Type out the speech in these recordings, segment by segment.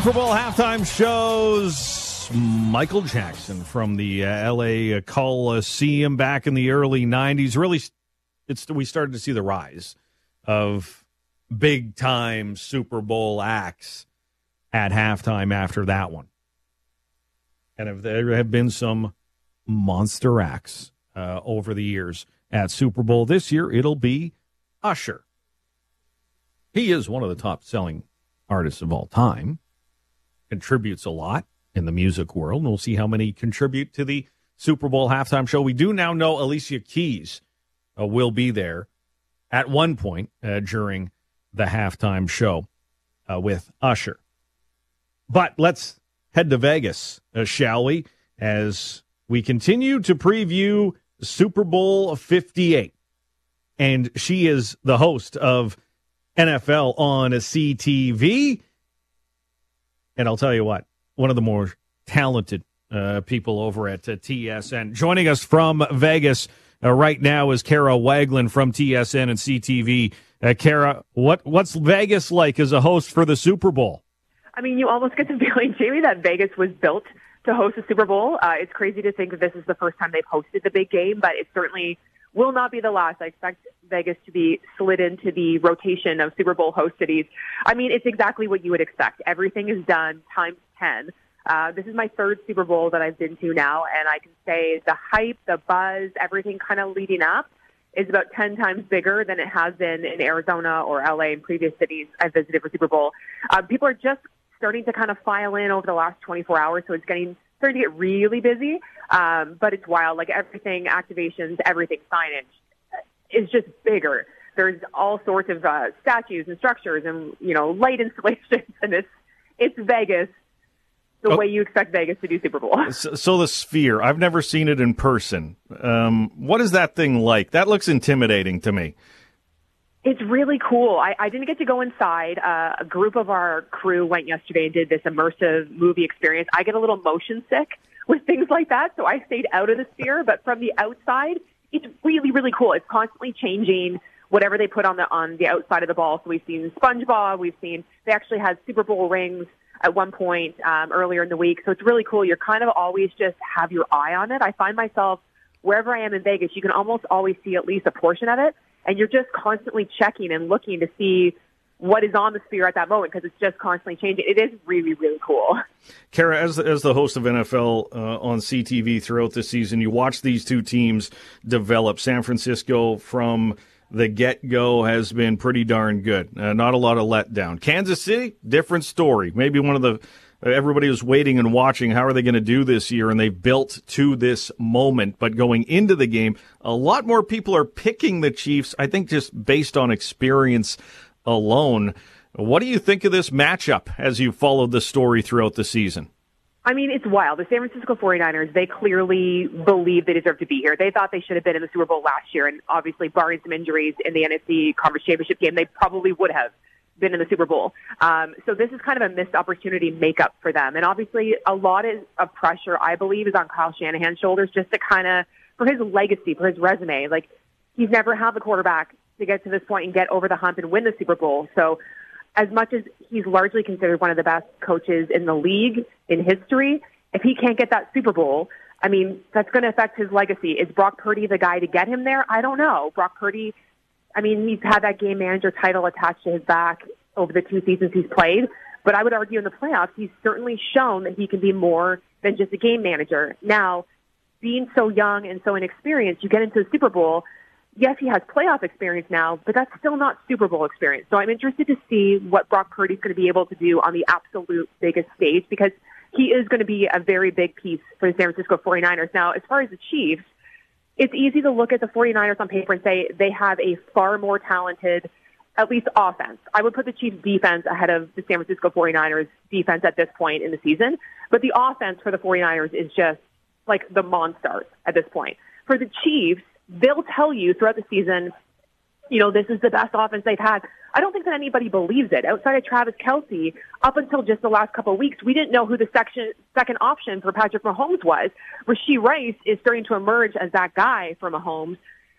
Super Bowl halftime shows Michael Jackson from the uh, LA Coliseum back in the early 90s. Really, it's we started to see the rise of big time Super Bowl acts at halftime after that one. And if there have been some monster acts uh, over the years at Super Bowl this year, it'll be Usher. He is one of the top selling artists of all time contributes a lot in the music world. And we'll see how many contribute to the Super Bowl halftime show. We do now know Alicia Keys uh, will be there at one point uh, during the halftime show uh, with Usher. But let's head to Vegas, uh, shall we? As we continue to preview Super Bowl 58. And she is the host of NFL on a CTV. And I'll tell you what, one of the more talented uh, people over at uh, TSN. Joining us from Vegas uh, right now is Kara Wagland from TSN and CTV. Uh, Kara, what what's Vegas like as a host for the Super Bowl? I mean, you almost get the feeling, Jamie, that Vegas was built to host the Super Bowl. Uh, it's crazy to think that this is the first time they've hosted the big game, but it's certainly will not be the last. I expect Vegas to be slid into the rotation of Super Bowl host cities. I mean, it's exactly what you would expect. Everything is done times 10. Uh, this is my third Super Bowl that I've been to now, and I can say the hype, the buzz, everything kind of leading up is about 10 times bigger than it has been in Arizona or LA and previous cities I've visited for Super Bowl. Uh, people are just starting to kind of file in over the last 24 hours, so it's getting starting to get really busy. Um, but it's wild. Like everything, activations, everything, signage is just bigger. There's all sorts of uh, statues and structures and you know light installations, and it's it's Vegas the oh. way you expect Vegas to do Super Bowl. So, so, the Sphere, I've never seen it in person. Um, what is that thing like? That looks intimidating to me. It's really cool. I, I didn't get to go inside. Uh, a group of our crew went yesterday and did this immersive movie experience. I get a little motion sick with things like that, so I stayed out of the Sphere. But from the outside, it's really, really cool. It's constantly changing whatever they put on the on the outside of the ball. So we've seen SpongeBob. We've seen they actually had Super Bowl rings at one point um, earlier in the week. So it's really cool. You're kind of always just have your eye on it. I find myself wherever I am in Vegas, you can almost always see at least a portion of it, and you're just constantly checking and looking to see what is on the sphere at that moment because it's just constantly changing. It is really, really cool. Kara, as as the host of NFL uh, on CTV throughout the season, you watch these two teams develop. San Francisco from the get go has been pretty darn good. Uh, not a lot of letdown. Kansas City, different story. Maybe one of the everybody was waiting and watching. How are they going to do this year? And they've built to this moment. But going into the game, a lot more people are picking the Chiefs. I think just based on experience alone. What do you think of this matchup as you followed the story throughout the season? I mean, it's wild. The San Francisco 49ers, they clearly believe they deserve to be here. They thought they should have been in the Super Bowl last year, and obviously, barring some injuries in the NFC Conference Championship game, they probably would have been in the Super Bowl. Um, so this is kind of a missed opportunity makeup for them. And obviously, a lot of pressure, I believe, is on Kyle Shanahan's shoulders just to kind of, for his legacy, for his resume. Like, he's never had the quarterback to get to this point and get over the hump and win the Super Bowl. So, as much as he's largely considered one of the best coaches in the league in history, if he can't get that Super Bowl, I mean, that's going to affect his legacy. Is Brock Purdy the guy to get him there? I don't know. Brock Purdy, I mean, he's had that game manager title attached to his back over the two seasons he's played. But I would argue in the playoffs, he's certainly shown that he can be more than just a game manager. Now, being so young and so inexperienced, you get into the Super Bowl yes, he has playoff experience now, but that's still not Super Bowl experience. So I'm interested to see what Brock Purdy's going to be able to do on the absolute biggest stage because he is going to be a very big piece for the San Francisco 49ers. Now, as far as the Chiefs, it's easy to look at the 49ers on paper and say they have a far more talented, at least offense. I would put the Chiefs defense ahead of the San Francisco 49ers defense at this point in the season. But the offense for the 49ers is just like the monsters at this point. For the Chiefs, they'll tell you throughout the season, you know, this is the best offense they've had. I don't think that anybody believes it. Outside of Travis Kelce, up until just the last couple of weeks, we didn't know who the section, second option for Patrick Mahomes was. Rashee Rice is starting to emerge as that guy for Mahomes.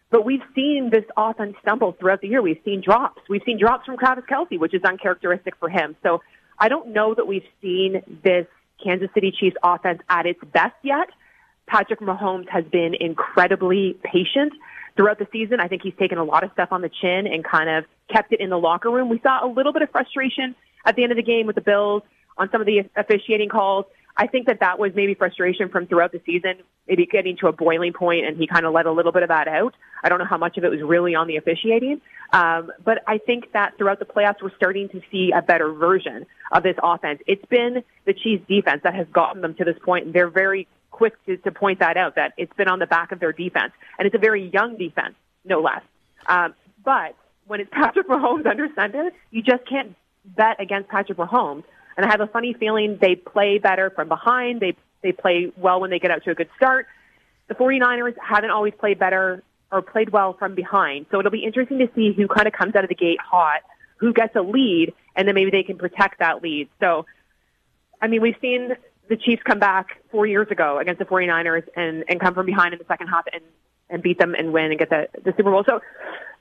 But we've seen this offense stumble throughout the year. We've seen drops. We've seen drops from Travis Kelce, which is uncharacteristic for him. So I don't know that we've seen this Kansas City Chiefs offense at its best yet. Patrick Mahomes has been incredibly patient throughout the season. I think he's taken a lot of stuff on the chin and kind of kept it in the locker room. We saw a little bit of frustration at the end of the game with the Bills on some of the officiating calls. I think that that was maybe frustration from throughout the season, maybe getting to a boiling point, and he kind of let a little bit of that out. I don't know how much of it was really on the officiating, um, but I think that throughout the playoffs, we're starting to see a better version of this offense. It's been the Chiefs' defense that has gotten them to this point, and they're very quick to, to point that out that it's been on the back of their defense, and it's a very young defense, no less. Um, but when it's Patrick Mahomes under center, you just can't bet against Patrick Mahomes and I have a funny feeling they play better from behind. They they play well when they get out to a good start. The 49ers haven't always played better or played well from behind. So it'll be interesting to see who kind of comes out of the gate hot, who gets a lead, and then maybe they can protect that lead. So, I mean, we've seen the Chiefs come back four years ago against the 49ers and, and come from behind in the second half and, and beat them and win and get the, the Super Bowl. So,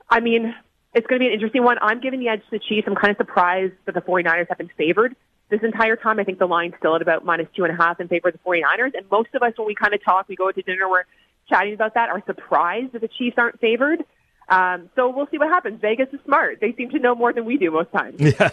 I mean, it's going to be an interesting one. I'm giving the edge to the Chiefs. I'm kind of surprised that the 49ers have been favored this entire time. I think the line's still at about minus two and a half in favor of the 49ers. And most of us, when we kind of talk, we go to dinner, we're chatting about that, are surprised that the Chiefs aren't favored. Um, so we'll see what happens. Vegas is smart. They seem to know more than we do most times. Yeah,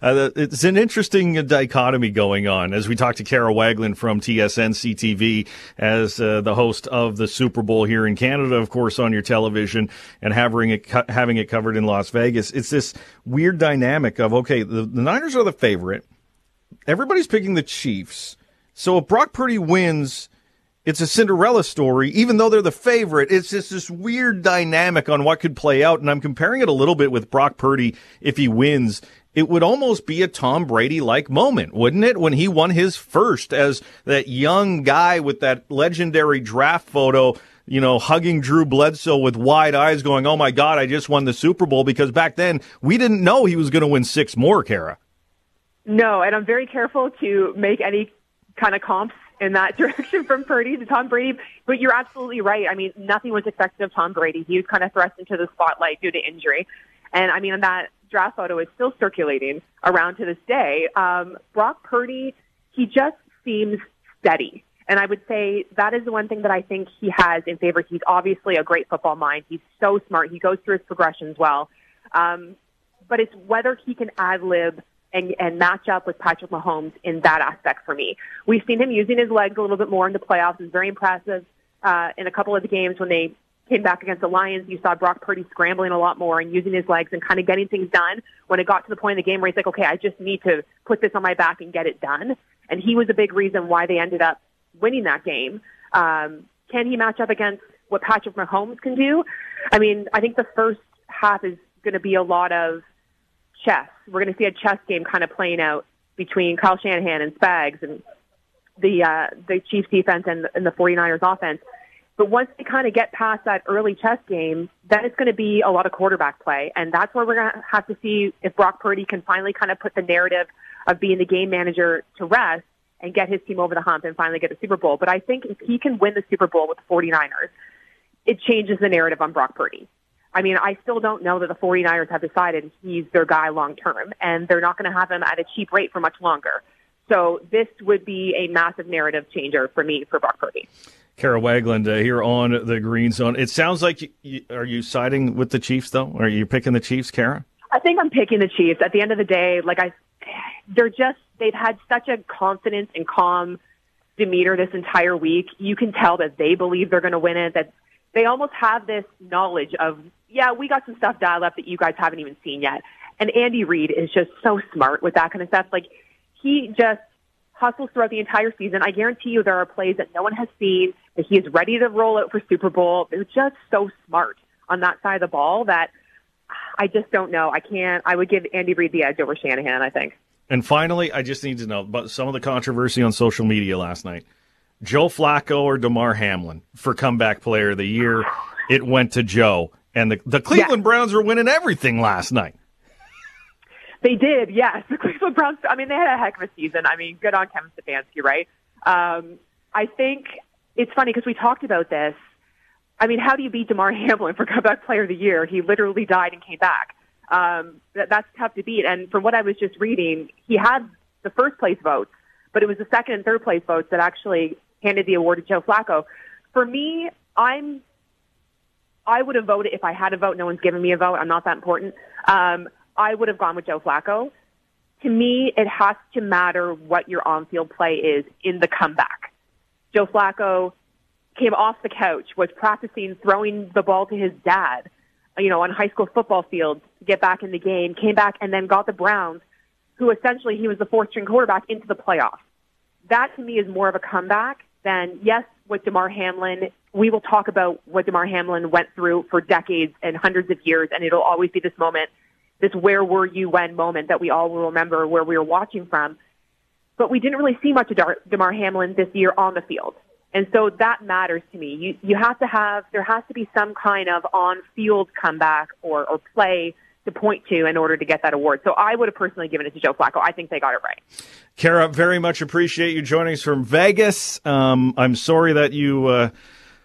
uh, it's an interesting dichotomy going on as we talk to Kara Wagland from TSN CTV as uh, the host of the Super Bowl here in Canada, of course, on your television and having it having it covered in Las Vegas. It's this weird dynamic of okay, the, the Niners are the favorite everybody's picking the Chiefs. So if Brock Purdy wins, it's a Cinderella story, even though they're the favorite. It's just this weird dynamic on what could play out. And I'm comparing it a little bit with Brock Purdy if he wins. It would almost be a Tom Brady like moment, wouldn't it? When he won his first as that young guy with that legendary draft photo, you know, hugging Drew Bledsoe with wide eyes going, Oh my God, I just won the Super Bowl because back then we didn't know he was going to win six more, Kara. No, and I'm very careful to make any kind of comps in that direction from Purdy to Tom Brady. But you're absolutely right. I mean, nothing was expected of Tom Brady. He was kind of thrust into the spotlight due to injury. And I mean, that draft photo is still circulating around to this day. Um, Brock Purdy, he just seems steady. And I would say that is the one thing that I think he has in favor. He's obviously a great football mind. He's so smart. He goes through his progressions well. Um, but it's whether he can ad lib and, and match up with Patrick Mahomes in that aspect for me. We've seen him using his legs a little bit more in the playoffs. It's very impressive uh, in a couple of the games when they came back against the Lions. You saw Brock Purdy scrambling a lot more and using his legs and kind of getting things done. When it got to the point in the game where he's like, okay, I just need to put this on my back and get it done. And he was a big reason why they ended up winning that game. Um, can he match up against what Patrick Mahomes can do? I mean, I think the first half is going to be a lot of chess. We're going to see a chess game kind of playing out between Kyle Shanahan and Spags and the uh, the Chiefs defense and, and the 49ers offense. But once they kind of get past that early chess game, then it's going to be a lot of quarterback play. And that's where we're going to have to see if Brock Purdy can finally kind of put the narrative of being the game manager to rest and get his team over the hump and finally get a Super Bowl. But I think if he can win the Super Bowl with the 49ers, it changes the narrative on Brock Purdy. I mean, I still don't know that the 49ers have decided he's their guy long term, and they're not going to have him at a cheap rate for much longer. So this would be a massive narrative changer for me for Brock Purdy. Kara Wagland uh, here on the Green Zone. It sounds like you, you, are you siding with the Chiefs though? Are you picking the Chiefs, Kara? I think I'm picking the Chiefs. At the end of the day, like I, they're just they've had such a confidence and calm demeanor this entire week. You can tell that they believe they're going to win it. That they almost have this knowledge of yeah, we got some stuff dialed up that you guys haven't even seen yet. And Andy Reid is just so smart with that kind of stuff. Like he just hustles throughout the entire season. I guarantee you there are plays that no one has seen that he is ready to roll out for Super Bowl. They're just so smart on that side of the ball that I just don't know. I can't. I would give Andy Reid the edge over Shanahan. I think. And finally, I just need to know about some of the controversy on social media last night. Joe Flacco or Damar Hamlin for comeback player of the year. It went to Joe. And the, the Cleveland yeah. Browns were winning everything last night. They did, yes. The Cleveland Browns, I mean, they had a heck of a season. I mean, good on Kevin Stefanski, right? Um, I think it's funny because we talked about this. I mean, how do you beat Damar Hamlin for comeback player of the year? He literally died and came back. Um, that, that's tough to beat. And from what I was just reading, he had the first place votes, but it was the second and third place votes that actually handed the award to Joe Flacco. For me, I'm I would have voted if I had a vote. No one's given me a vote. I'm not that important. Um, I would have gone with Joe Flacco. To me, it has to matter what your on-field play is in the comeback. Joe Flacco came off the couch, was practicing throwing the ball to his dad, you know, on high school football field to get back in the game, came back and then got the Browns, who essentially he was the fourth string quarterback into the playoffs. That to me is more of a comeback than, yes, with Damar Hamlin, we will talk about what Damar Hamlin went through for decades and hundreds of years, and it'll always be this moment, this where were you when moment that we all will remember where we were watching from. But we didn't really see much of Damar Hamlin this year on the field. And so that matters to me. You, you have to have, there has to be some kind of on field comeback or, or play to point to in order to get that award. So I would have personally given it to Joe Flacco. I think they got it right. Kara, very much appreciate you joining us from Vegas. Um, I'm sorry that you uh,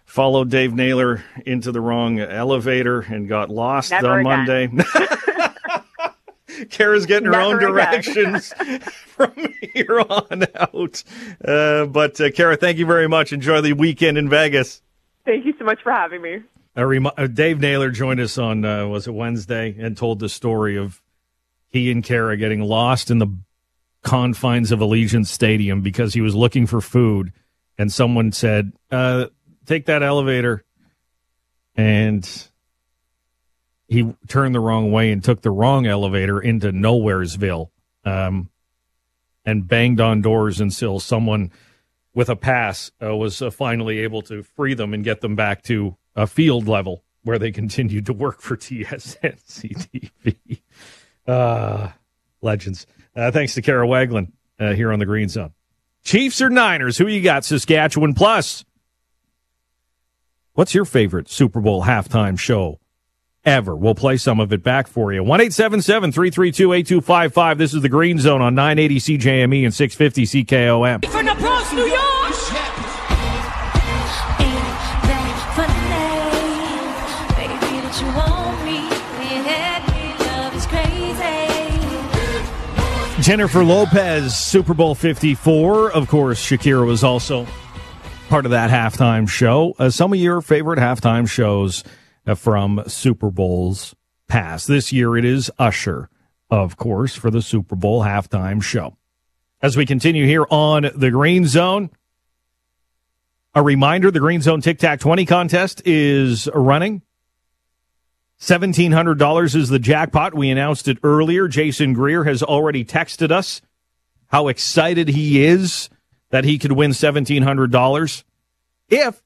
followed Dave Naylor into the wrong elevator and got lost Never on again. Monday. Kara's getting her Never own directions from here on out. Uh, but uh, Kara, thank you very much. Enjoy the weekend in Vegas. Thank you so much for having me. A remi- uh, Dave Naylor joined us on uh, was it Wednesday and told the story of he and Kara getting lost in the confines of Allegiant Stadium because he was looking for food and someone said, uh, "Take that elevator," and he turned the wrong way and took the wrong elevator into Nowheresville, um, and banged on doors until someone with a pass uh, was uh, finally able to free them and get them back to a field level where they continued to work for TSN CTV. Uh, legends. Uh, thanks to Kara Wagland uh, here on the Green Zone. Chiefs or Niners? Who you got? Saskatchewan plus. What's your favorite Super Bowl halftime show ever? We'll play some of it back for you. 1 332 8255. This is the Green Zone on 980 CJME and 650 CKOM. Jennifer Lopez, Super Bowl 54. Of course, Shakira was also part of that halftime show. Uh, some of your favorite halftime shows uh, from Super Bowls past. This year it is Usher, of course, for the Super Bowl halftime show. As we continue here on the Green Zone, a reminder the Green Zone Tic Tac 20 contest is running. $1,700 is the jackpot. We announced it earlier. Jason Greer has already texted us how excited he is that he could win $1,700 if,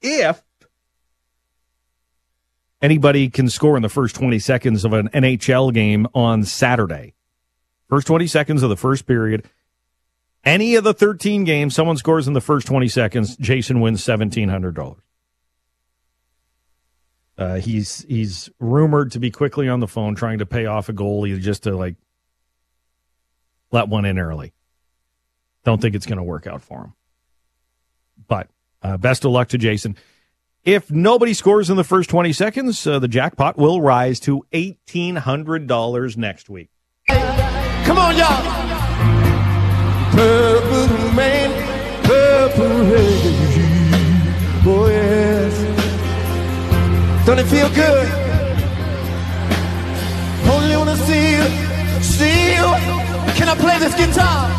if anybody can score in the first 20 seconds of an NHL game on Saturday. First 20 seconds of the first period. Any of the 13 games, someone scores in the first 20 seconds, Jason wins $1,700. Uh, he's he's rumored to be quickly on the phone trying to pay off a goalie just to like let one in early. Don't think it's going to work out for him. But uh, best of luck to Jason. If nobody scores in the first 20 seconds, uh, the jackpot will rise to $1,800 next week. Come on, y'all. Don't it feel good? Only wanna see you, see you. Can I play this guitar?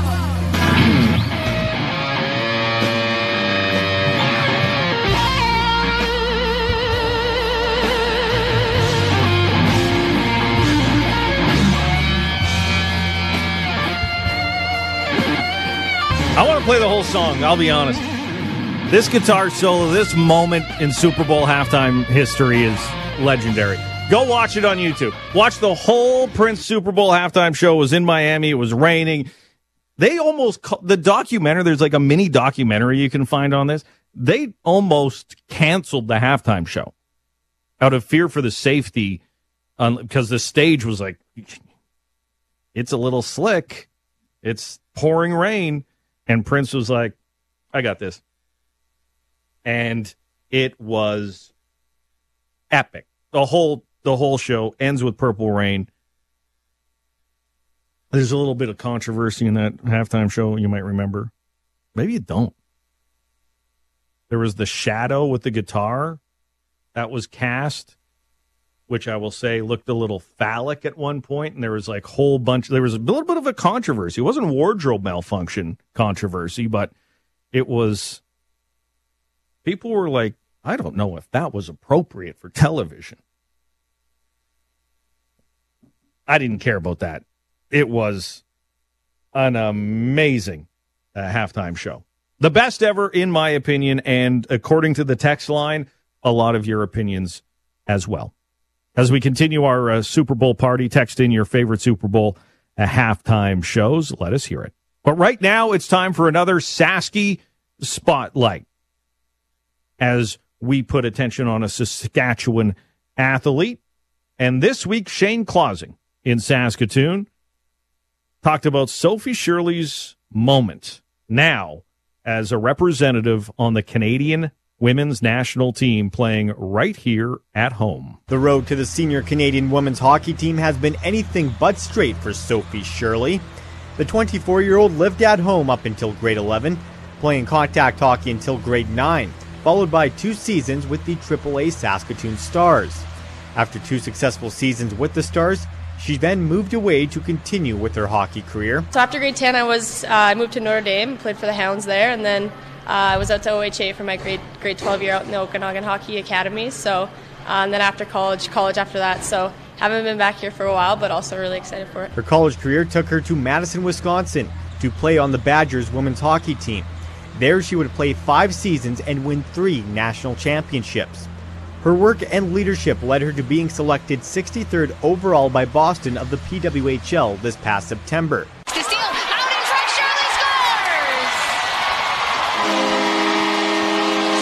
I want to play the whole song, I'll be honest. This guitar solo, this moment in Super Bowl halftime history is legendary. Go watch it on YouTube. Watch the whole Prince Super Bowl halftime show. It was in Miami. It was raining. They almost the documentary. There's like a mini documentary you can find on this. They almost canceled the halftime show out of fear for the safety, because the stage was like, it's a little slick. It's pouring rain, and Prince was like, "I got this," and it was epic. The whole the whole show ends with Purple Rain. There's a little bit of controversy in that halftime show. You might remember. Maybe you don't. There was the shadow with the guitar that was cast, which I will say looked a little phallic at one point, and there was like whole bunch. There was a little bit of a controversy. It wasn't wardrobe malfunction controversy, but it was. People were like, I don't know if that was appropriate for television. I didn't care about that. It was an amazing uh, halftime show. The best ever, in my opinion, and according to the text line, a lot of your opinions as well. As we continue our uh, Super Bowl party, text in your favorite Super Bowl uh, halftime shows. Let us hear it. But right now, it's time for another Sasky Spotlight as we put attention on a Saskatchewan athlete. And this week, Shane Clausing in Saskatoon talked about Sophie Shirley's moment now as a representative on the Canadian women's national team playing right here at home. The road to the senior Canadian women's hockey team has been anything but straight for Sophie Shirley. The 24 year old lived at home up until grade 11, playing contact hockey until grade 9, followed by two seasons with the AAA Saskatoon Stars. After two successful seasons with the Stars, she then moved away to continue with her hockey career. So after grade 10, I was uh, I moved to Notre Dame, played for the Hounds there, and then uh, I was out to OHA for my grade grade 12 year out in the Okanagan Hockey Academy. So, uh, and then after college, college after that. So haven't been back here for a while, but also really excited for it. Her college career took her to Madison, Wisconsin, to play on the Badgers women's hockey team. There, she would play five seasons and win three national championships. Her work and leadership led her to being selected 63rd overall by Boston of the PWHL this past September. The out in front. Shirley scores.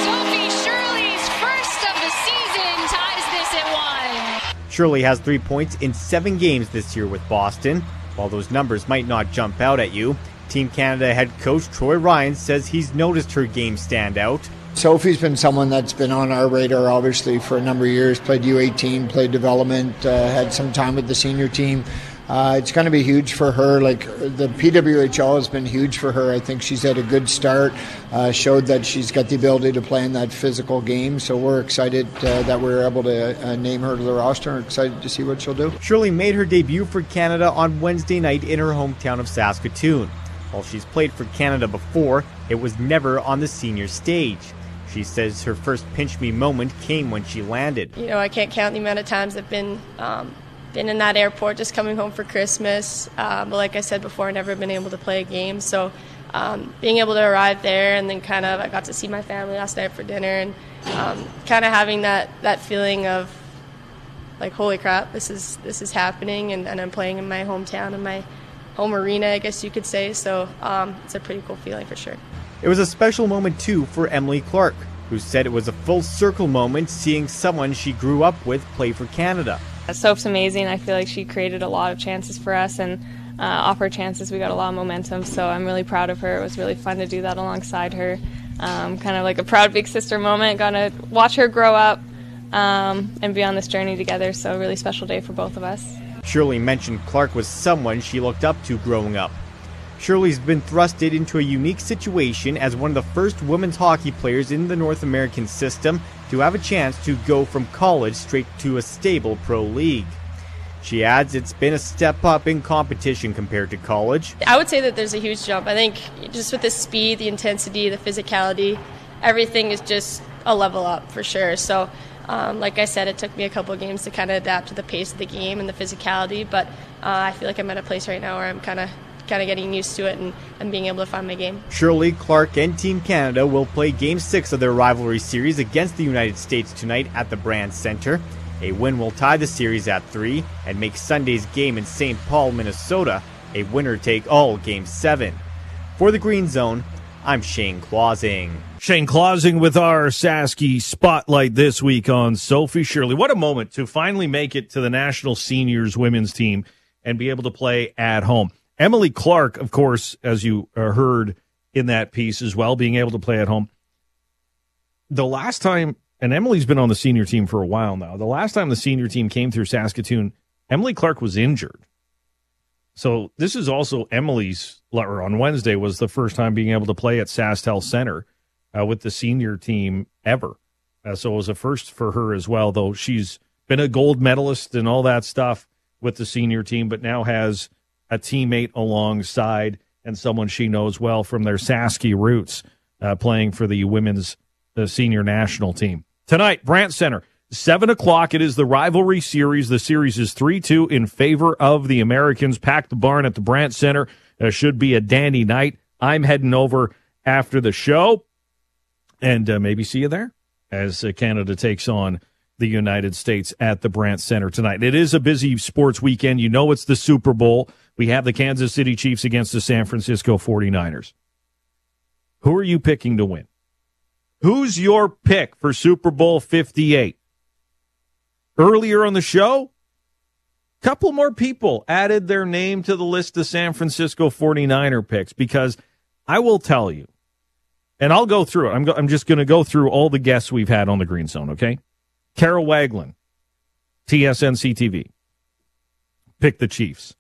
Sophie Shirley's first of the season ties this at one. Shirley has three points in seven games this year with Boston. While those numbers might not jump out at you, Team Canada head coach Troy Ryan says he's noticed her game stand out. Sophie's been someone that's been on our radar, obviously, for a number of years. Played U18, played development, uh, had some time with the senior team. Uh, it's going to be huge for her. Like the PWHL has been huge for her. I think she's had a good start. Uh, showed that she's got the ability to play in that physical game. So we're excited uh, that we were able to uh, name her to the roster. and excited to see what she'll do. Shirley made her debut for Canada on Wednesday night in her hometown of Saskatoon. While she's played for Canada before, it was never on the senior stage. She says her first pinch me moment came when she landed. You know, I can't count the amount of times I've been um, been in that airport just coming home for Christmas. Um, but like I said before, I've never been able to play a game. So um, being able to arrive there and then kind of I got to see my family last night for dinner and um, kind of having that that feeling of like holy crap, this is this is happening and, and I'm playing in my hometown in my home arena, I guess you could say. So um, it's a pretty cool feeling for sure. It was a special moment too for Emily Clark, who said it was a full circle moment seeing someone she grew up with play for Canada. Soph's amazing. I feel like she created a lot of chances for us and uh, off her chances, we got a lot of momentum. So I'm really proud of her. It was really fun to do that alongside her. Um, kind of like a proud big sister moment. Got to watch her grow up um, and be on this journey together. So a really special day for both of us. Shirley mentioned Clark was someone she looked up to growing up. Shirley's been thrusted into a unique situation as one of the first women's hockey players in the North American system to have a chance to go from college straight to a stable pro league. She adds it's been a step up in competition compared to college. I would say that there's a huge jump. I think just with the speed, the intensity, the physicality, everything is just a level up for sure. So, um, like I said, it took me a couple games to kind of adapt to the pace of the game and the physicality, but uh, I feel like I'm at a place right now where I'm kind of kind of getting used to it and, and being able to find my game. Shirley, Clark, and Team Canada will play Game 6 of their rivalry series against the United States tonight at the Brandt Center. A win will tie the series at 3 and make Sunday's game in St. Paul, Minnesota a winner take all Game 7. For the Green Zone, I'm Shane Clausing. Shane Clausing with our Sasky spotlight this week on Sophie Shirley. What a moment to finally make it to the national seniors women's team and be able to play at home. Emily Clark, of course, as you uh, heard in that piece as well, being able to play at home. The last time, and Emily's been on the senior team for a while now, the last time the senior team came through Saskatoon, Emily Clark was injured. So this is also Emily's. Or on Wednesday was the first time being able to play at SaskTel Center uh, with the senior team ever. Uh, so it was a first for her as well. Though she's been a gold medalist and all that stuff with the senior team, but now has a teammate alongside and someone she knows well from their Sasky roots, uh, playing for the women's senior national team tonight. Brandt Center. Seven o'clock. It is the rivalry series. The series is 3 2 in favor of the Americans. Pack the barn at the Brandt Center. Uh, should be a dandy night. I'm heading over after the show and uh, maybe see you there as uh, Canada takes on the United States at the Brandt Center tonight. It is a busy sports weekend. You know it's the Super Bowl. We have the Kansas City Chiefs against the San Francisco 49ers. Who are you picking to win? Who's your pick for Super Bowl 58? Earlier on the show, a couple more people added their name to the list of San Francisco 49er picks because I will tell you, and I'll go through it. I'm, go, I'm just going to go through all the guests we've had on the Green Zone, okay? Kara Wagland, TSN CTV, picked the Chiefs.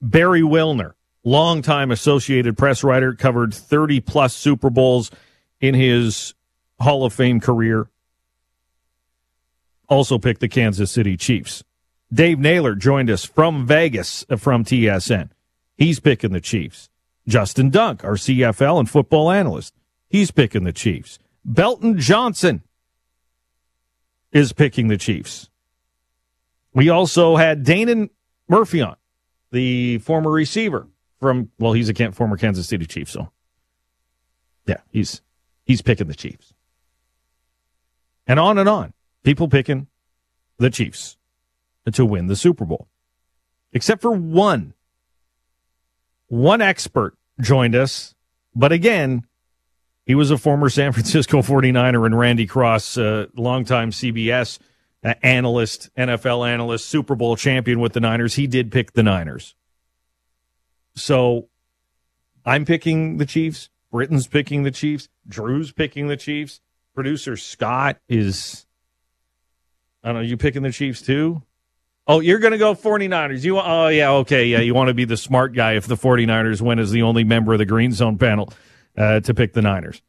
Barry Wilner, longtime Associated Press writer, covered 30 plus Super Bowls in his Hall of Fame career also picked the Kansas City Chiefs. Dave Naylor joined us from Vegas uh, from TSN. He's picking the Chiefs. Justin Dunk, our CFL and football analyst, he's picking the Chiefs. Belton Johnson is picking the Chiefs. We also had Danan Murphy on, the former receiver from well, he's a former Kansas City Chief, so yeah, he's he's picking the Chiefs. And on and on people picking the Chiefs to win the Super Bowl. Except for one. One expert joined us, but again, he was a former San Francisco 49er and Randy Cross, uh, longtime CBS uh, analyst, NFL analyst, Super Bowl champion with the Niners. He did pick the Niners. So I'm picking the Chiefs. Britain's picking the Chiefs. Drew's picking the Chiefs. Producer Scott is I don't know. You picking the Chiefs too? Oh, you're going to go 49ers. You Oh, yeah, okay. Yeah, you want to be the smart guy if the 49ers win as the only member of the Green Zone panel uh, to pick the Niners.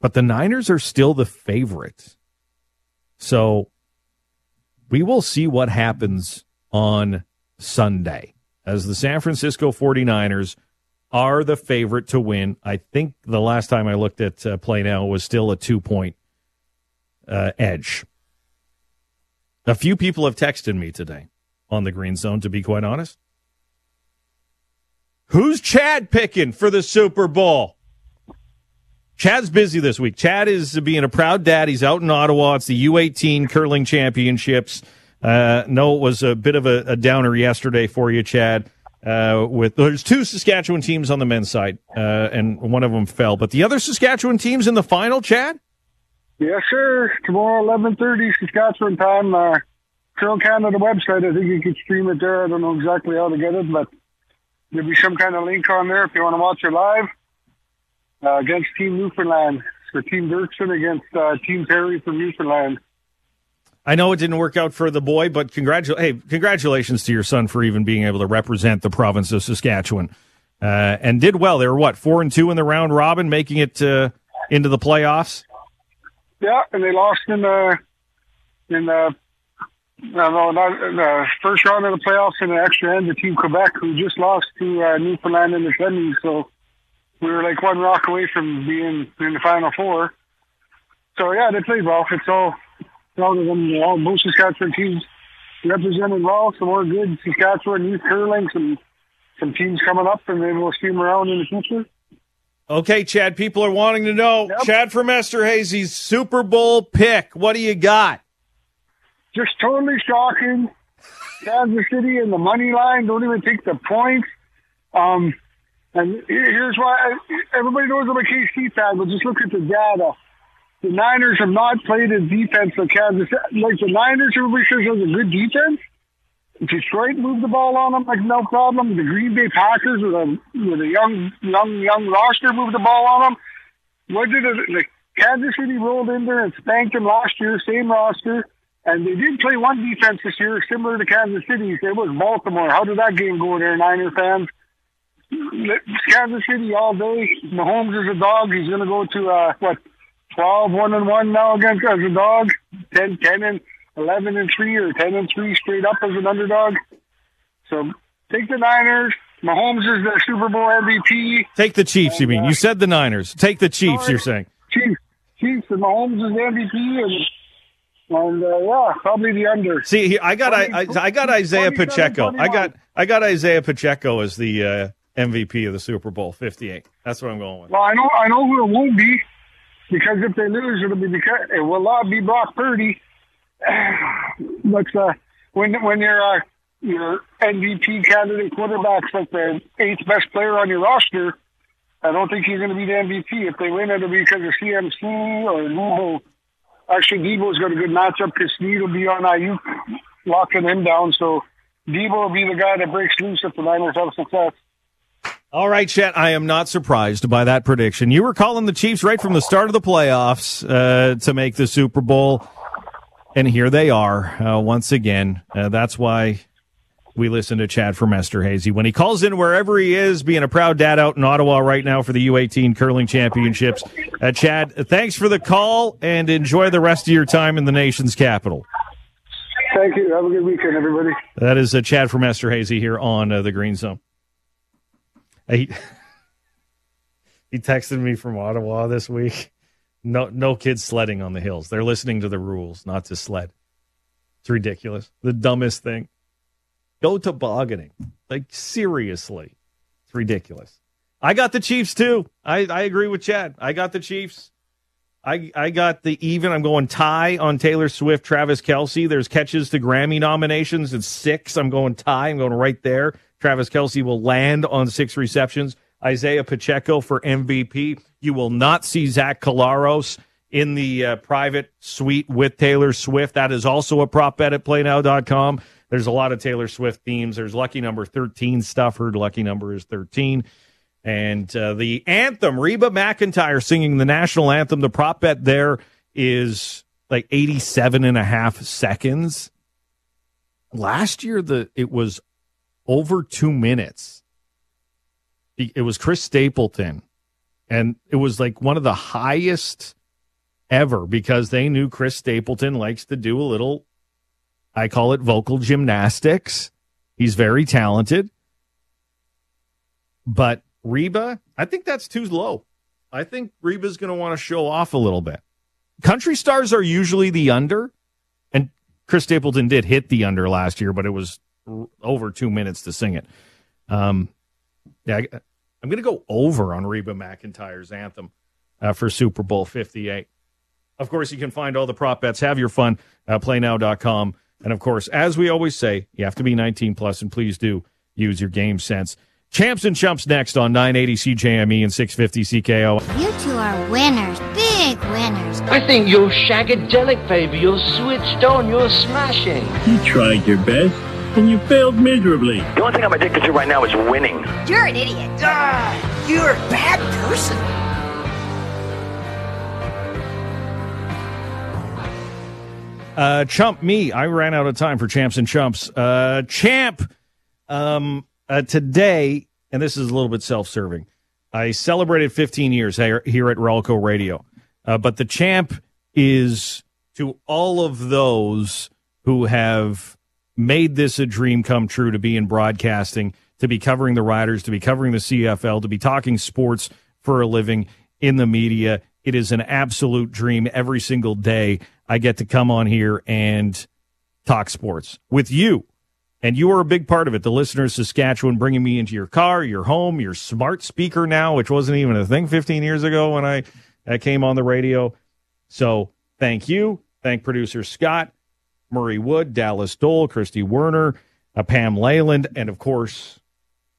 But the Niners are still the favorite. So we will see what happens on Sunday as the San Francisco 49ers are the favorite to win. I think the last time I looked at uh, play now was still a two point uh, edge. A few people have texted me today on the Green Zone, to be quite honest. Who's Chad picking for the Super Bowl? Chad's busy this week. Chad is being a proud dad. He's out in Ottawa. It's the U18 curling championships. Uh, no, it was a bit of a, a downer yesterday for you, Chad. Uh, with there's two Saskatchewan teams on the men's side, uh, and one of them fell. But the other Saskatchewan teams in the final, Chad. Yes, sir. Tomorrow, 11.30 Saskatchewan time. Uh, Trail Canada website. I think you can stream it there. I don't know exactly how to get it, but there'll be some kind of link on there if you want to watch it live. Uh, against Team Newfoundland. For Team Dirksen against uh, Team Perry from Newfoundland. I know it didn't work out for the boy, but congratu- hey, congratulations to your son for even being able to represent the province of Saskatchewan. Uh, and did well. They were what, four and two in the round robin, making it uh, into the playoffs? Yeah, and they lost in the in the no, not in the first round of the playoffs in the extra end to Team Quebec, who just lost to uh, Newfoundland in the semis. So we were like one rock away from being in the final four. So yeah, they played well. It's all all of them, all most Saskatchewan teams represented well. Some more good Saskatchewan youth curling, some some teams coming up, and maybe we'll see them around in the future. Okay, Chad, people are wanting to know. Yep. Chad from Esterhazy's Super Bowl pick. What do you got? Just totally shocking. Kansas City and the money line don't even take the points. Um, and here's why everybody knows I'm a KC fan, but just look at the data. The Niners have not played a defense like Kansas. Like the Niners, everybody says has a good defense. Detroit moved the ball on them like no problem. The Green Bay Packers with a with a young young young roster moved the ball on them. What did? Like Kansas City rolled in there and spanked them last year, same roster, And they did play one defense this year, similar to Kansas City. It was Baltimore. How did that game go there, Niner fans? Kansas City all day. Mahomes is a dog. He's going to go to, uh, what, 12, 1 and 1 now against as a dog? 10, 10 and 11 and 3 or 10 and 3 straight up as an underdog. So take the Niners. Mahomes is the Super Bowl MVP. Take the Chiefs, you mean? You said the Niners. Take the Chiefs, Sorry. you're saying. Chiefs, Chiefs, and Mahomes is the MVP, and and uh, yeah, probably the under. See, I got I, I, I got Isaiah Pacheco. I got I got Isaiah Pacheco as the uh, MVP of the Super Bowl 58. That's what I'm going with. Well, I know, I know who it won't be, because if they lose, it'll be because it will not be Brock Purdy. but uh, when when you're uh, your MVP candidate quarterback's like the eighth best player on your roster, I don't think he's going to be the MVP. If they win, it'll be because of CMC or Deebo. Actually, Deebo's got a good matchup because Sneed will be on IU locking him down. So Deebo will be the guy that breaks loose if the Niners have success. All right, Chet, I am not surprised by that prediction. You were calling the Chiefs right from the start of the playoffs uh, to make the Super Bowl, and here they are uh, once again. Uh, that's why we listen to Chad from Esterhazy. When he calls in wherever he is, being a proud dad out in Ottawa right now for the U18 Curling Championships. Uh, Chad, thanks for the call, and enjoy the rest of your time in the nation's capital. Thank you. Have a good weekend, everybody. That is uh, Chad from Esterhazy here on uh, the Green Zone. He, he texted me from Ottawa this week. No, no kids sledding on the hills. They're listening to the rules, not to sled. It's ridiculous. The dumbest thing. Go tobogganing. Like seriously, it's ridiculous. I got the Chiefs too. I, I agree with Chad. I got the Chiefs. I I got the even. I'm going tie on Taylor Swift, Travis Kelce. There's catches to Grammy nominations. It's six. I'm going tie. I'm going right there. Travis Kelce will land on six receptions. Isaiah Pacheco for MVP. You will not see Zach Collaros in the uh, private suite with Taylor Swift. That is also a prop bet at playnow.com. There's a lot of Taylor Swift themes. There's lucky number 13 stuff. Her lucky number is 13. And uh, the anthem, Reba McEntire singing the national anthem. The prop bet there is like 87 and a half seconds. Last year, the it was over two minutes. It it was Chris Stapleton, and it was like one of the highest ever because they knew Chris Stapleton likes to do a little, I call it vocal gymnastics. He's very talented. But Reba, I think that's too low. I think Reba's going to want to show off a little bit. Country stars are usually the under, and Chris Stapleton did hit the under last year, but it was over two minutes to sing it. Um, yeah, I, I'm going to go over on Reba McEntire's anthem uh, for Super Bowl 58. Of course, you can find all the prop bets. Have your fun. Uh, playnow.com. And of course, as we always say, you have to be 19 plus, and please do use your game sense. Champs and Chumps next on 980 CJME and 650 CKO. You two are winners, big winners. I think you're shagadelic, baby. You're switched on. You're smashing. You tried your best, and you failed miserably. The only thing I'm addicted to right now is winning. You're an idiot. Ah, you're a bad person. Uh, Chump, me. I ran out of time for Champs and Chumps. Uh, Champ, um, uh, today, and this is a little bit self serving, I celebrated 15 years here, at Rawlco Radio. Uh, but the Champ is to all of those who have made this a dream come true to be in broadcasting, to be covering the Riders, to be covering the CFL, to be talking sports for a living in the media. It is an absolute dream every single day. I get to come on here and talk sports with you. And you are a big part of it. The listeners, Saskatchewan, bringing me into your car, your home, your smart speaker now, which wasn't even a thing 15 years ago when I, I came on the radio. So thank you. Thank producer Scott, Murray Wood, Dallas Dole, Christy Werner, uh, Pam Leyland, and of course,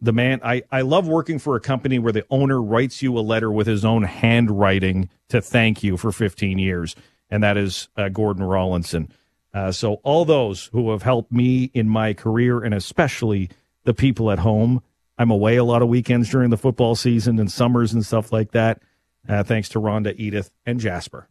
the man. I, I love working for a company where the owner writes you a letter with his own handwriting to thank you for 15 years, and that is uh, Gordon Rawlinson. Uh, so, all those who have helped me in my career, and especially the people at home, I'm away a lot of weekends during the football season and summers and stuff like that. Uh, thanks to Rhonda, Edith, and Jasper.